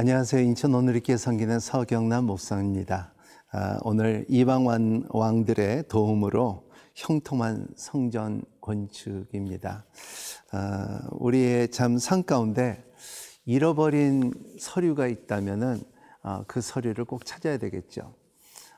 안녕하세요. 인천 오늘리께 섬기는 서경남 목사입니다. 아, 오늘 이방 왕들의 도움으로 형통한 성전 건축입니다. 아, 우리의 참 삶 가운데 잃어버린 서류가 있다면은 아, 그 서류를 꼭 찾아야 되겠죠.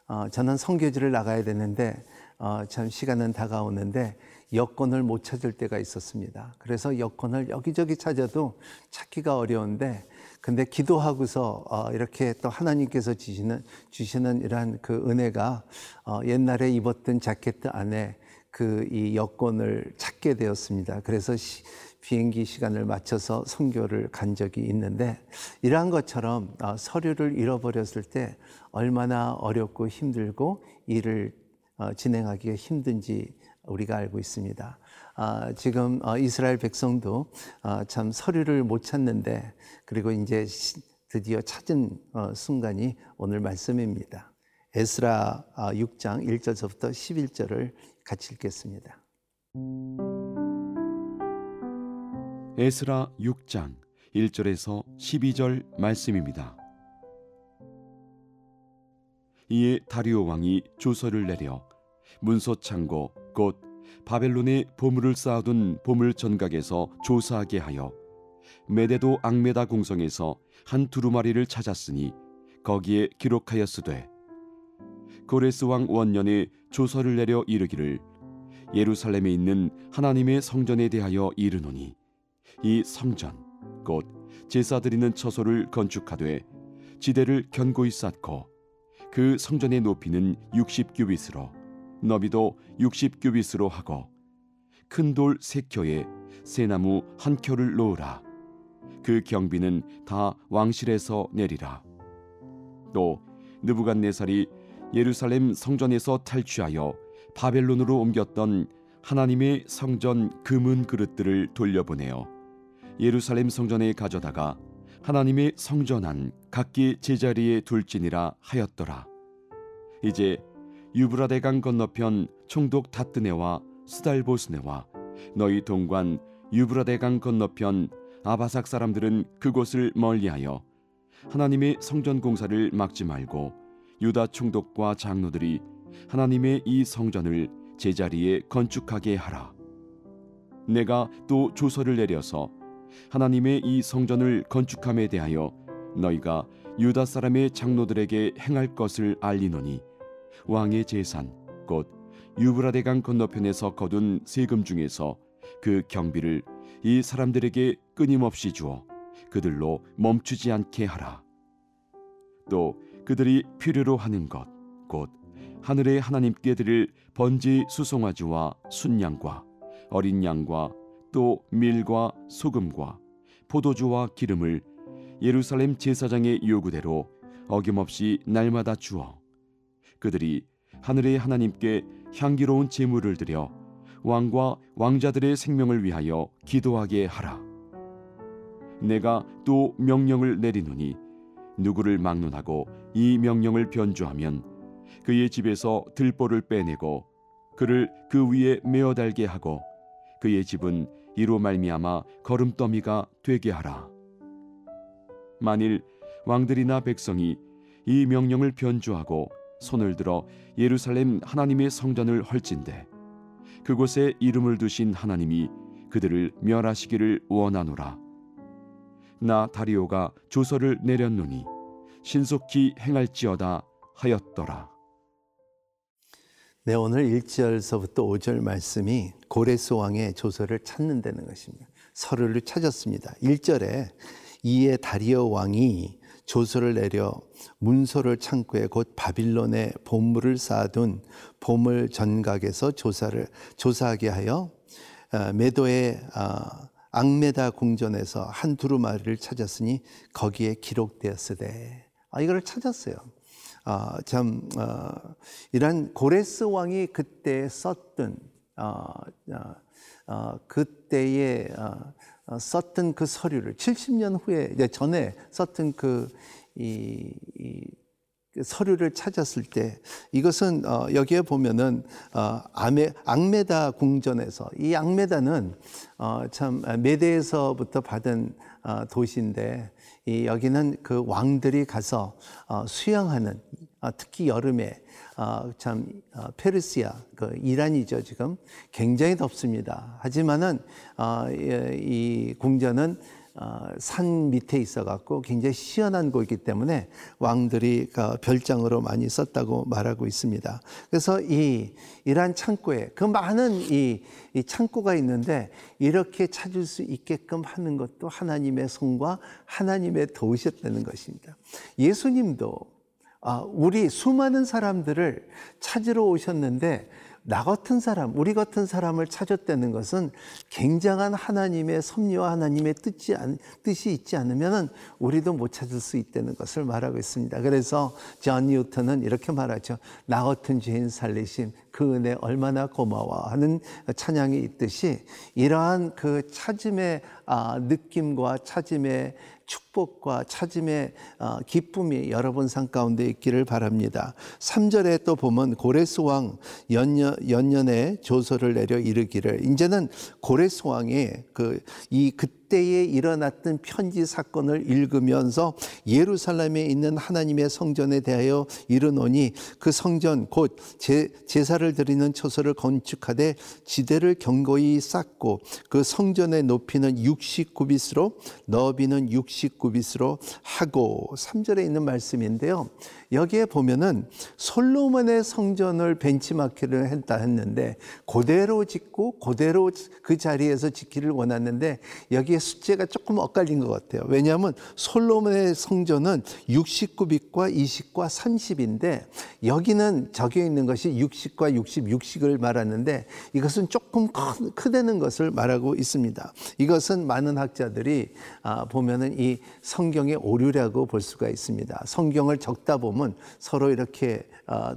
어, 저는 성교지를 나가야 되는데 어, 참 시간은 다가오는데 여권을 못 찾을 때가 있었습니다. 그래서 여권을 여기저기 찾아도 찾기가 어려운데 근데 기도하고서 어, 이렇게 또 하나님께서 주시는 주시는 이러한 그 은혜가 어, 옛날에 입었던 자켓 안에 그 이 여권을 찾게 되었습니다. 그래서 시, 비행기 시간을 맞춰서 선교를 간 적이 있는데 이러한 것처럼 어, 서류를 잃어버렸을 때 얼마나 어렵고 힘들고 일을 진행하기가 힘든지 우리가 알고 있습니다. 아, 지금 어, 이스라엘 백성도 어, 참 서류를 못 찾는데 그리고 이제 드디어 찾은 어, 순간이 오늘 말씀입니다. 에스라 6장 1절부터 11절을 같이 읽겠습니다. 에스라 6장 1절에서 12절 말씀입니다. 이에 다리오 왕이 조서를 내려 문서 창고 곧 바벨론에 보물을 쌓아둔 보물 전각에서 조사하게 하여 메데도 앙메다 공성에서 한 두루마리를 찾았으니 거기에 기록하였으되 고레스 왕 원년에 조서를 내려 이르기를 예루살렘에 있는 하나님의 성전에 대하여 이르노니 이 성전 곧 제사 드리는 처소를 건축하되 지대를 견고히 쌓고 그 성전의 높이는 60규빗으로 너비도 60규빗으로 하고 큰 돌 세 켜에 새나무 한 켜를 놓으라. 그 경비는 다 왕실에서 내리라. 또 느부갓네살이 예루살렘 성전에서 탈취하여 바벨론으로 옮겼던 하나님의 성전 금은 그릇들을 돌려보내어 예루살렘 성전에 가져다가 하나님의 성전안 각기 제자리에 둘지니라 하였더라. 이제 유브라데강 건너편 총독 다뜨네와 스달보스네와 너희 동관 유브라데강 건너편 아바삭 사람들은 그곳을 멀리하여 하나님의 성전 공사를 막지 말고 유다 총독과 장로들이 하나님의 이 성전을 제자리에 건축하게 하라. 내가 또 조서를 내려서 하나님의 이 성전을 건축함에 대하여 너희가 유다 사람의 장로들에게 행할 것을 알리노니 왕의 재산 곧 유브라데강 건너편에서 거둔 세금 중에서 그 경비를 이 사람들에게 끊임없이 주어 그들로 멈추지 않게 하라. 또 그들이 필요로 하는 것 곧 하늘의 하나님께 드릴 번지 수송아지와 순양과 어린 양과 또 밀과 소금과 포도주와 기름을 예루살렘 제사장의 요구대로 어김없이 날마다 주어 그들이 하늘의 하나님께 향기로운 제물을 드려 왕과 왕자들의 생명을 위하여 기도하게 하라. 내가 또 명령을 내리노니 누구를 막론하고 이 명령을 변조하면 그의 집에서 들보를 빼내고 그를 그 위에 메어 달게 하고 그의 집은 이로 말미암아 거름더미가 되게 하라. 만일 왕들이나 백성이 이 명령을 변조하고 손을 들어 예루살렘 하나님의 성전을 헐진대 그곳에 이름을 두신 하나님이 그들을 멸하시기를 원하노라 나 다리오가 조서를 내렸노니 신속히 행할지어다 하였더라 네, 오늘 1절서부터 5절 말씀이 고레스 왕의 조서를 찾는다는 것입니다. 서류를 찾았습니다. 1절에 이에 다리오 왕이 조서를 내려 문서를 창고에 곧 바빌론에 보물을 쌓아둔 보물 전각에서 조사를 조사하게 하여 어, 메도의 어, 앙메다 궁전에서 한 두루마리를 찾았으니 거기에 기록되었으되 아 이거를 찾았어요. 아, 참 어, 이런 고레스 왕이 그때 썼던 어, 어, 어 그때의 어, 어, 썼던 그 서류를 70년 후에 전에 썼던 그 이, 이그 서류를 찾았을 때 이것은 어, 여기에 보면은 어, 아메, 앙메다 궁전에서 이 앙메다는 어, 참 메대에서부터 받은 어, 도시인데 이 여기는 그 왕들이 가서 어, 수영하는 어, 특히 여름에 어, 참 어, 페르시아 그 이란이죠 지금 굉장히 덥습니다. 하지만은 어, 이, 이 궁전은 어, 산 밑에 있어갖고 굉장히 시원한 곳이기 때문에 왕들이 그 별장으로 많이 썼다고 말하고 있습니다. 그래서 이 이란 창고에 그 많은 이, 이 창고가 있는데 이렇게 찾을 수 있게끔 하는 것도 하나님의 손과 하나님의 도우셨다는 것입니다. 예수님도 아, 우리 수많은 사람들을 찾으러 오셨는데 나 같은 사람, 우리 같은 사람을 찾았다는 것은 굉장한 하나님의 섭리와 하나님의 뜻이, 뜻이 있지 않으면 우리도 못 찾을 수 있다는 것을 말하고 있습니다. 그래서 존 뉴턴은 이렇게 말하죠. 나 같은 죄인 살리심, 그 은혜 얼마나 고마워 하는 찬양이 있듯이 이러한 그 찾음의 아, 느낌과 찾음의 축복과 찾음의 어, 기쁨이 여러분 삶 가운데 있기를 바랍니다. 3절에 또 보면 고레스 왕 연년, 연년에 조서를 내려 이르기를 이제는 고레스 왕이 그이 그 때에 일어났던 편지 사건을 읽으면서 예루살렘에 있는 하나님의 성전에 대하여 이르노니 그 성전 곧 제, 제사를 드리는 처소를 건축하되 지대를 견고히 쌓고 그 성전의 높이는 60구빗으로 너비는 60구빗으로 하고 3절에 있는 말씀인데요. 여기에 보면은 솔로몬의 성전을 벤치마크를 했다 했는데 그대로 짓고 그대로 그 자리에서 짓기를 원했는데 여기에 숫자가 조금 엇갈린 것 같아요. 왜냐하면 솔로몬의 성전은 69빛과 20과 30인데 여기는 적혀 있는 것이 60과 60, 60을 말하는데 이것은 조금 크다는 것을 말하고 있습니다. 이것은 많은 학자들이 아, 보면은 이 성경의 오류라고 볼 수가 있습니다. 성경을 적다 보면 서로 이렇게 어,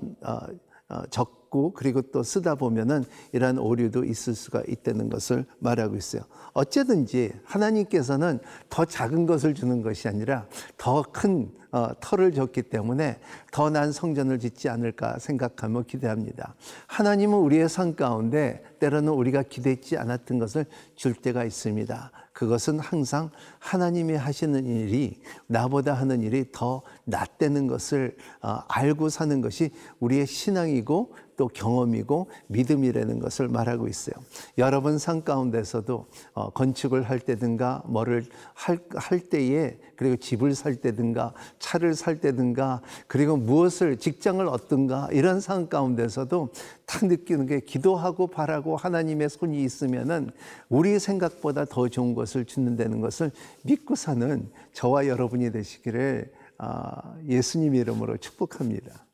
적고 그리고 또 쓰다 보면은 이러한 오류도 있을 수가 있다는 것을 말하고 있어요. 어쨌든지 하나님께서는 더 작은 것을 주는 것이 아니라 더큰 어, 터를 줬기 때문에 더 난 성전을 짓지 않을까 생각하며 기대합니다. 하나님은 우리의 삶 가운데 때로는 우리가 기대했지 않았던 것을 줄 때가 있습니다. 그것은 항상 하나님이 하시는 일이 나보다 하는 일이 더 낫다는 것을 어, 알고 사는 것이 우리의 신앙이고 또 경험이고 믿음이라는 것을 말하고 있어요. 여러분 삶 가운데서도 어, 건축을 할 때든가 뭐를 할, 할 때에 그리고 집을 살 때든가 차를 살 때든가 그리고 무엇을 직장을 얻든가 이런 상황 가운데서도 딱 느끼는 게 기도하고 바라고 하나님의 손이 있으면은 우리 생각보다 더 좋은 것을 주는다는 것을 믿고 사는 저와 여러분이 되시기를 아, 예수님 이름으로 축복합니다.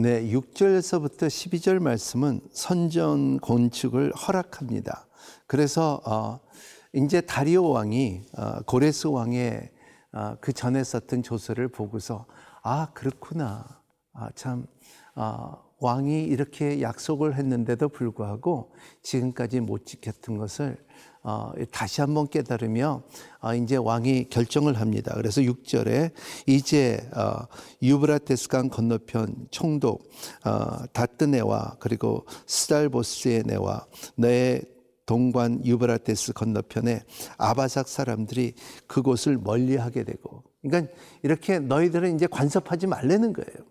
네, 6절에서부터 12절 말씀은 선전 건축을 허락합니다. 그래서 어, 이제 다리오 왕이 어, 고레스 왕의 어, 그 전에 썼던 조서를 보고서 아 그렇구나. 아, 참 어, 왕이 이렇게 약속을 했는데도 불구하고 지금까지 못 지켰던 것을 어, 다시 한번 깨달으며 어, 이제 왕이 결정을 합니다. 그래서 6절에 이제 어, 유브라테스 강 건너편 총독 어, 다뜨네와 그리고 스달보스의 네와 너의 동관 유브라테스 건너편에 아바삭 사람들이 그곳을 멀리하게 되고 그러니까 이렇게 너희들은 이제 관섭하지 말라는 거예요.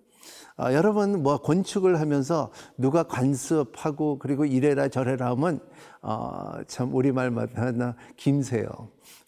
아, 여러분 뭐 건축을 하면서 누가 관습하고 그리고 이래라 저래라 하면 어, 참 우리말마다 김새요.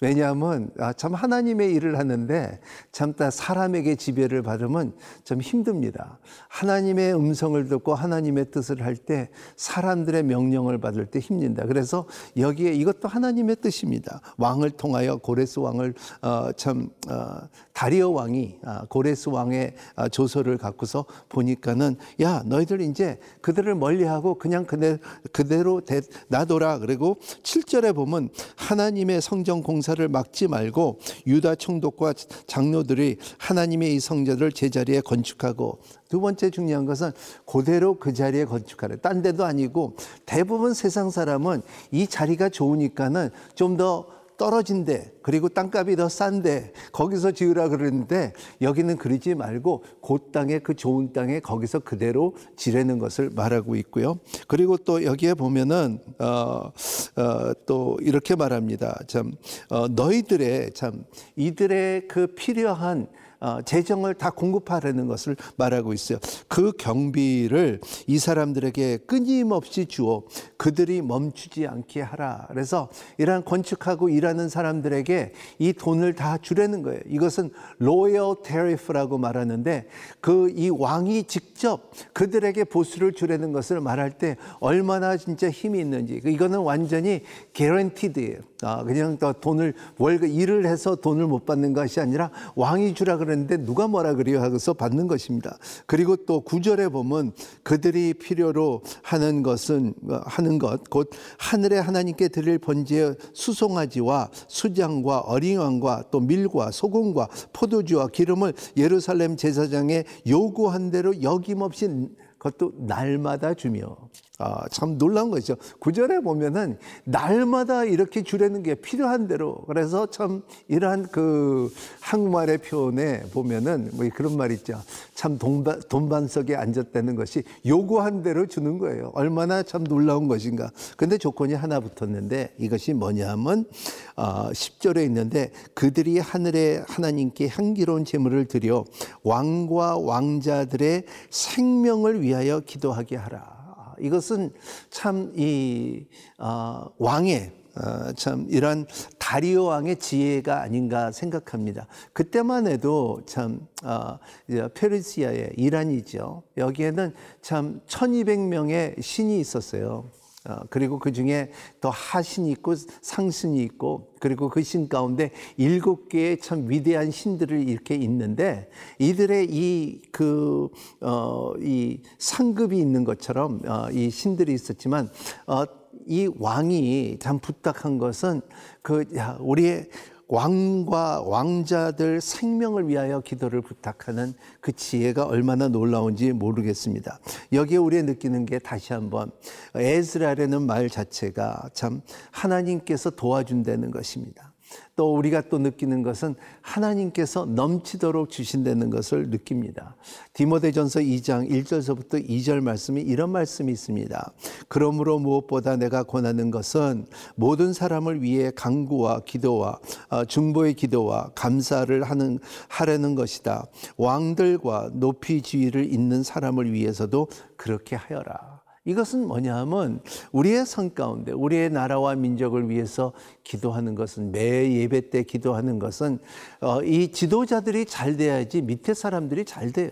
왜냐하면 아, 참 하나님의 일을 하는데 참 사람에게 지배를 받으면 좀 힘듭니다. 하나님의 음성을 듣고 하나님의 뜻을 할 때 사람들의 명령을 받을 때 힘든다. 그래서 여기에 이것도 하나님의 뜻입니다. 왕을 통하여 고레스 왕을 어, 참 어, 다리오 왕이 아, 고레스 왕의 아, 조서를 갖고서 보니까는 야 너희들 이제 그들을 멀리하고 그냥 그대, 그대로 놔둬라 지으라. 그리고 7절에 보면 하나님의 성전 공사를 막지 말고 유다 총독과 장로들이 하나님의 이 성전을 제자리에 건축하고 두 번째 중요한 것은 그대로 그 자리에 건축하래. 딴 데도 아니고 대부분 세상 사람은 이 자리가 좋으니까는 좀더 떨어진데 그리고 땅값이 더 싼데 거기서 지으라 그랬는데 여기는 그러지 말고 그 땅에 그 좋은 땅에 거기서 그대로 지르는 것을 말하고 있고요. 그리고 또 여기에 보면은 어, 어, 또 이렇게 말합니다. 참 어, 너희들의 참 이들의 그 필요한 어, 재정을 다 공급하려는 것을 말하고 있어요. 그 경비를 이 사람들에게 끊임없이 주어 그들이 멈추지 않게 하라. 그래서 이러한 건축하고 일하는 사람들에게 이 돈을 다 주려는 거예요. 이것은 로열 테리프라고 말하는데 그 이 왕이 직접 그들에게 보수를 주려는 것을 말할 때 얼마나 진짜 힘이 있는지 이거는 완전히 개런티드예요. 아, 그냥 또 돈을 월급 일을 해서 돈을 못 받는 것이 아니라 왕이 주라 그 랬는데 누가 뭐라 그래요 하고서 받는 것입니다. 그리고 또 구절에 보면 그들이 필요로 하는 것은 하는 것 곧 하늘에 하나님께 드릴 번제의 수송아지와 수장과 어린왕과 또 밀과 소금과 포도주와 기름을 예루살렘 제사장에 요구한 대로 여김없이 그것도 날마다 주며 아, 참 놀라운 것이죠. 구절에 보면은 날마다 이렇게 주려는 게 필요한 대로 그래서 참 이러한 그 한국말의 표현에 보면은 뭐 그런 말 있죠. 참 돈반, 돈반석에 앉았다는 것이 요구한 대로 주는 거예요. 얼마나 참 놀라운 것인가. 근데 조건이 하나 붙었는데 이것이 뭐냐 하면 어, 10절에 있는데 그들이 하늘에 하나님께 향기로운 제물을 드려 왕과 왕자들의 생명을 위하여 기도하게 하라. 이것은 참이 어, 왕의 어, 참 이런 다리오 왕의 지혜가 아닌가 생각합니다. 그때만 해도 참 어, 페르시아의 이란이죠. 여기에는 참 1200명의 신이 있었어요. 어, 그리고 그 중에 또 하신이 있고 상신이 있고 그리고 그 신 가운데 일곱 개의 참 위대한 신들을 이렇게 있는데 이들의 이 그어이 상급이 있는 것처럼 어, 이 신들이 있었지만 어, 이 왕이 참 부탁한 것은 그 야, 우리의 왕과 왕자들 생명을 위하여 기도를 부탁하는 그 지혜가 얼마나 놀라운지 모르겠습니다. 여기에 우리가 느끼는 게 다시 한번 에스라라는 말 자체가 참 하나님께서 도와준다는 것입니다. 또 우리가 또 느끼는 것은 하나님께서 넘치도록 주신다는 것을 느낍니다. 디모데전서 2장 1절서부터 2절 말씀이 이런 말씀이 있습니다. 그러므로 무엇보다 내가 권하는 것은 모든 사람을 위해 강구와 기도와 어, 중보의 기도와 감사를 하는 하려는 것이다. 왕들과 높이 지위를 잇는 사람을 위해서도 그렇게 하여라. 이것은 뭐냐 하면 우리의 성 가운데 우리의 나라와 민족을 위해서 기도하는 것은 매 예배 때 기도하는 것은 어, 이 지도자들이 잘 돼야지 밑에 사람들이 잘 돼요.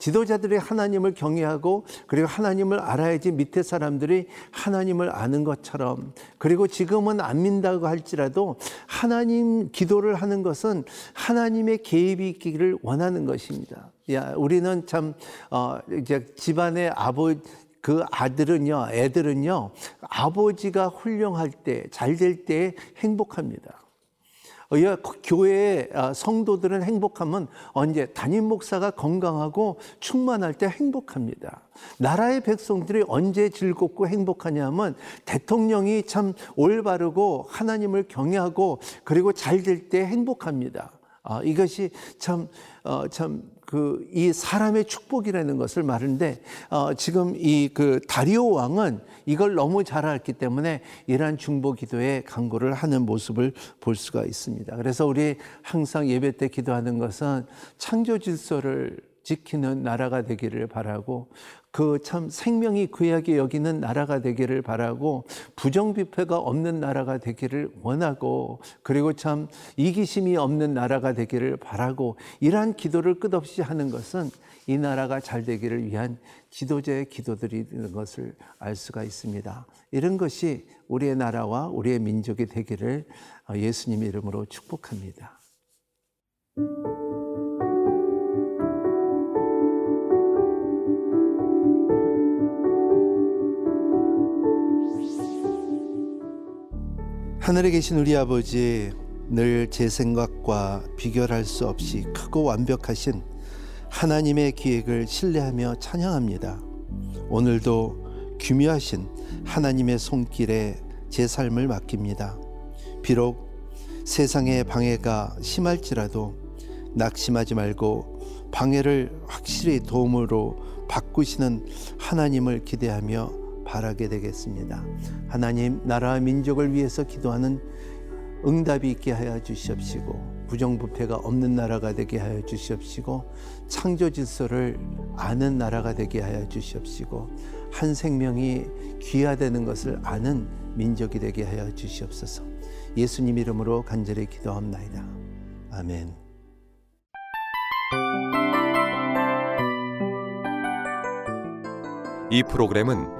지도자들이 하나님을 경외하고 그리고 하나님을 알아야지 밑에 사람들이 하나님을 아는 것처럼 그리고 지금은 안 민다고 할지라도 하나님 기도를 하는 것은 하나님의 개입이 있기를 원하는 것입니다. 야, 우리는 참, 어, 이제 집안의 아버, 그 아들은요, 애들은요, 아버지가 훌륭할 때, 잘 될 때 행복합니다. 어, 교회 아, 성도들은 행복하면 언제 담임 목사가 건강하고 충만할 때 행복합니다. 나라의 백성들이 언제 즐겁고 행복하냐면 대통령이 참 올바르고 하나님을 경외하고 그리고 잘 될 때 행복합니다. 아, 이것이 참, 어, 참, 그, 이 사람의 축복이라는 것을 말하는데, 어, 지금 이 그 다리오 왕은 이걸 너무 잘 알기 때문에 이러한 중보 기도에 강구를 하는 모습을 볼 수가 있습니다. 그래서 우리 항상 예배 때 기도하는 것은 창조 질서를 지키는 나라가 되기를 바라고 그 참 생명이 귀하게 여기는 나라가 되기를 바라고 부정비패가 없는 나라가 되기를 원하고 그리고 참 이기심이 없는 나라가 되기를 바라고 이러한 기도를 끝없이 하는 것은 이 나라가 잘 되기를 위한 지도자의 기도들이 있는 것을 알 수가 있습니다. 이런 것이 우리의 나라와 우리의 민족이 되기를 예수님 이름으로 축복합니다. 하늘에 계신 우리 아버지 늘 제 생각과 비교할 수 없이 크고 완벽하신 하나님의 계획을 신뢰하며 찬양합니다. 오늘도 규묘하신 하나님의 손길에 제 삶을 맡깁니다. 비록 세상의 방해가 심할지라도 낙심하지 말고 방해를 확실히 도움으로 바꾸시는 하나님을 기대하며 바라게 되겠습니다. 하나님 나라와 민족을 위해서 기도하는 응답이 있게 하여 주시옵시고 부정부패가 없는 나라가 되게 하여 주시옵시고 창조 질서를 아는 나라가 되게 하여 주시옵시고 한 생명이 귀하되는 것을 아는 민족이 되게 하여 주시옵소서. 예수님 이름으로 간절히 기도합나이다. 아멘. 이 프로그램은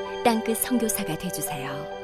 땅끝 선교사가 되주세요.